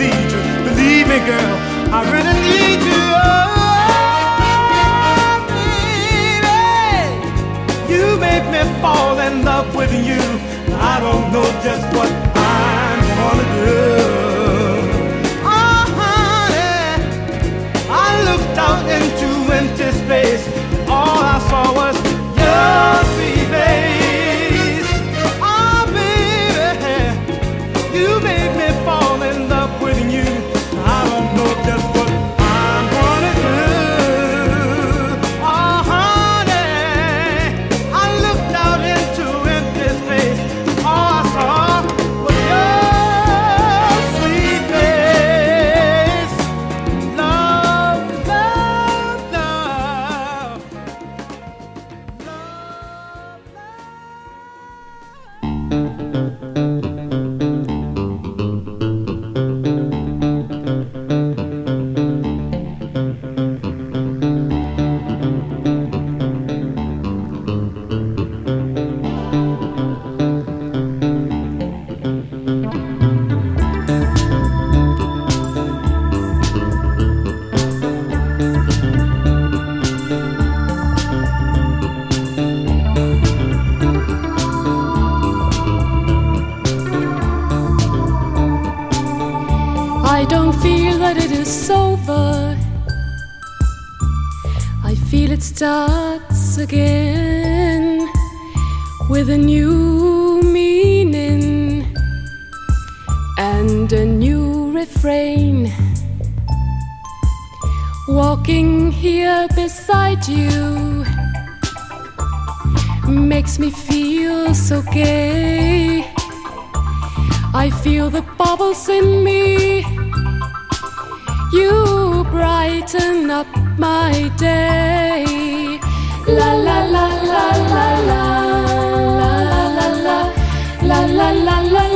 need you. Believe me, girl, I really need you. Oh, baby, you make me fall in love with you. I don't know just what I'm gonna do. Oh, honey, I looked out into me feel so gay. I feel the bubbles in me. You brighten up my day. La la la la la la la la la la la la la.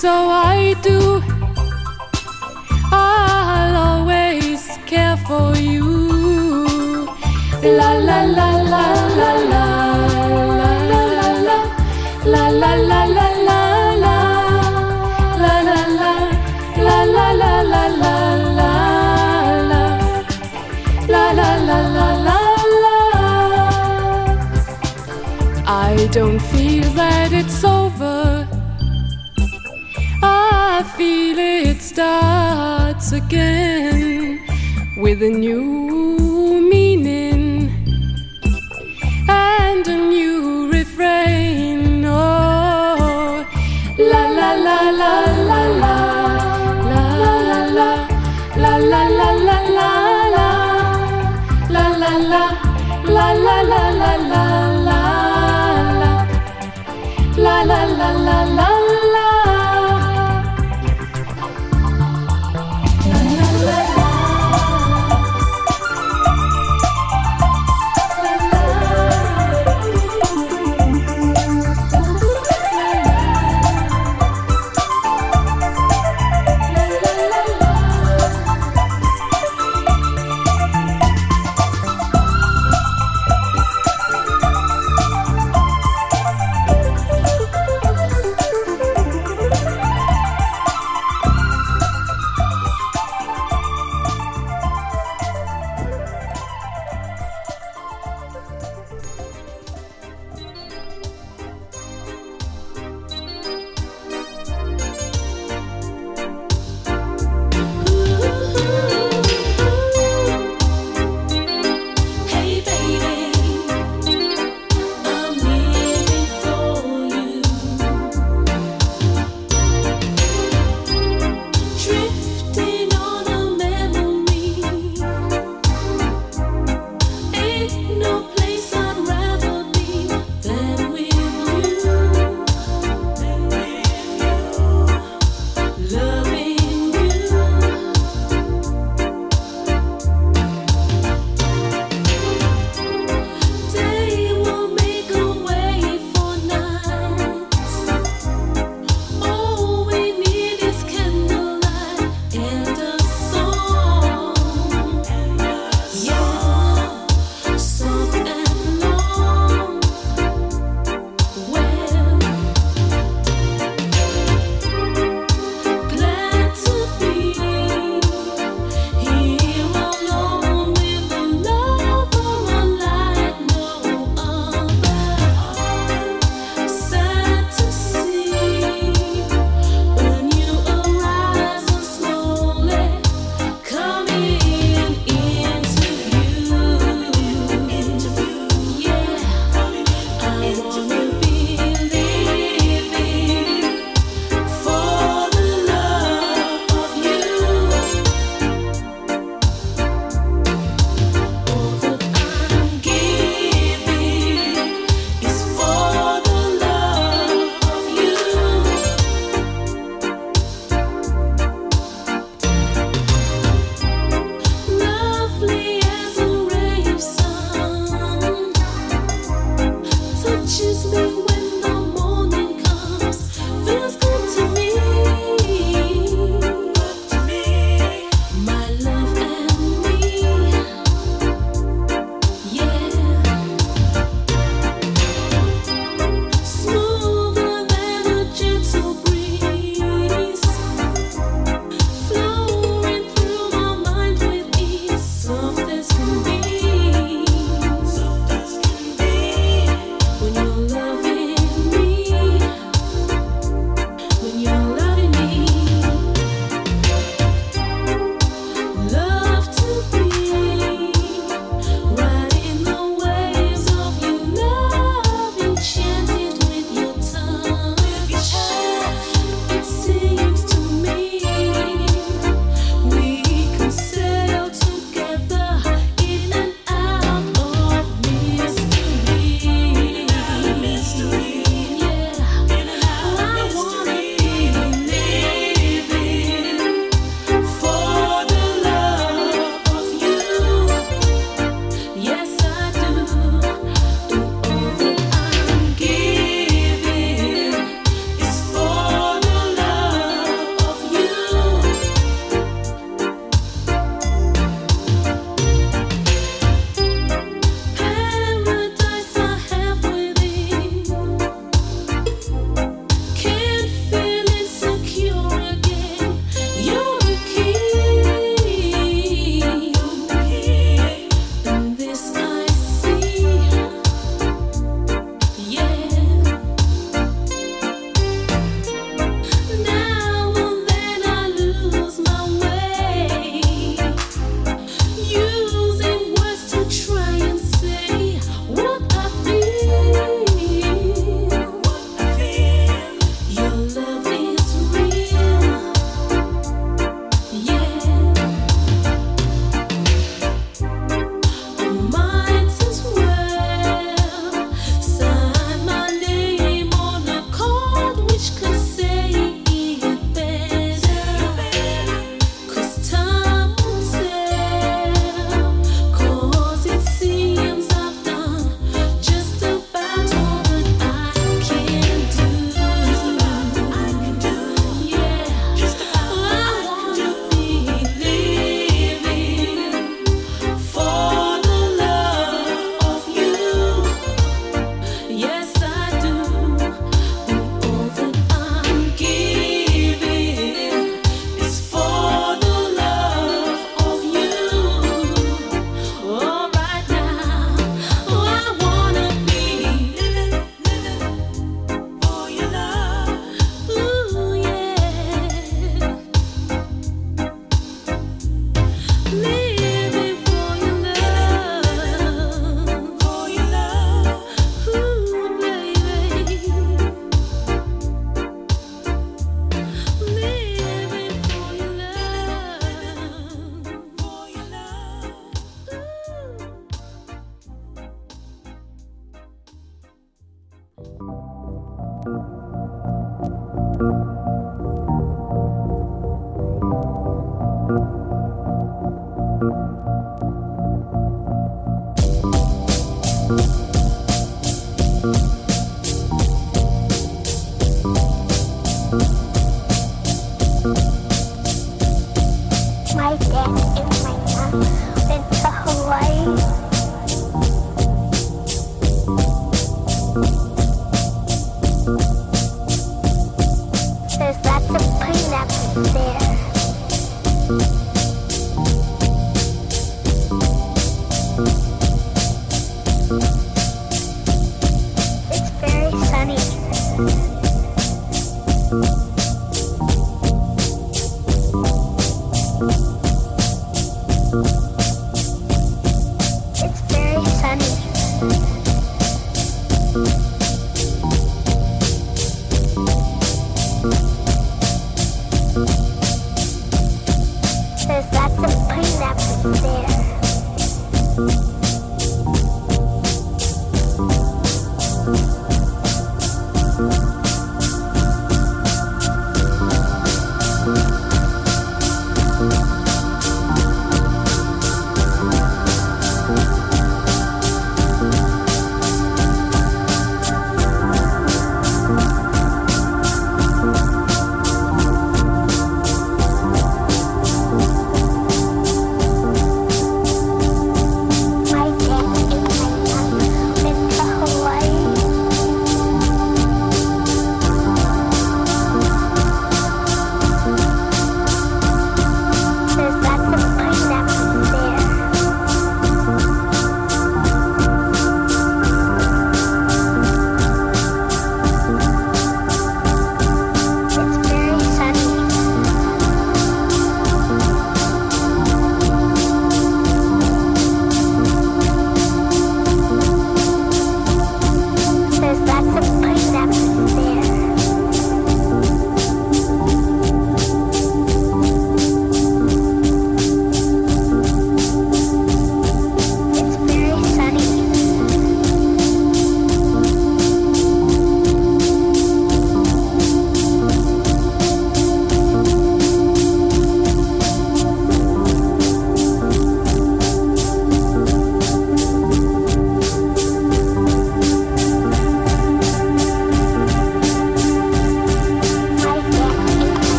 So I do. I'll always care for you. La la la la la la la la la la la la la la la don't feel that it's over. Feel it starts again with a new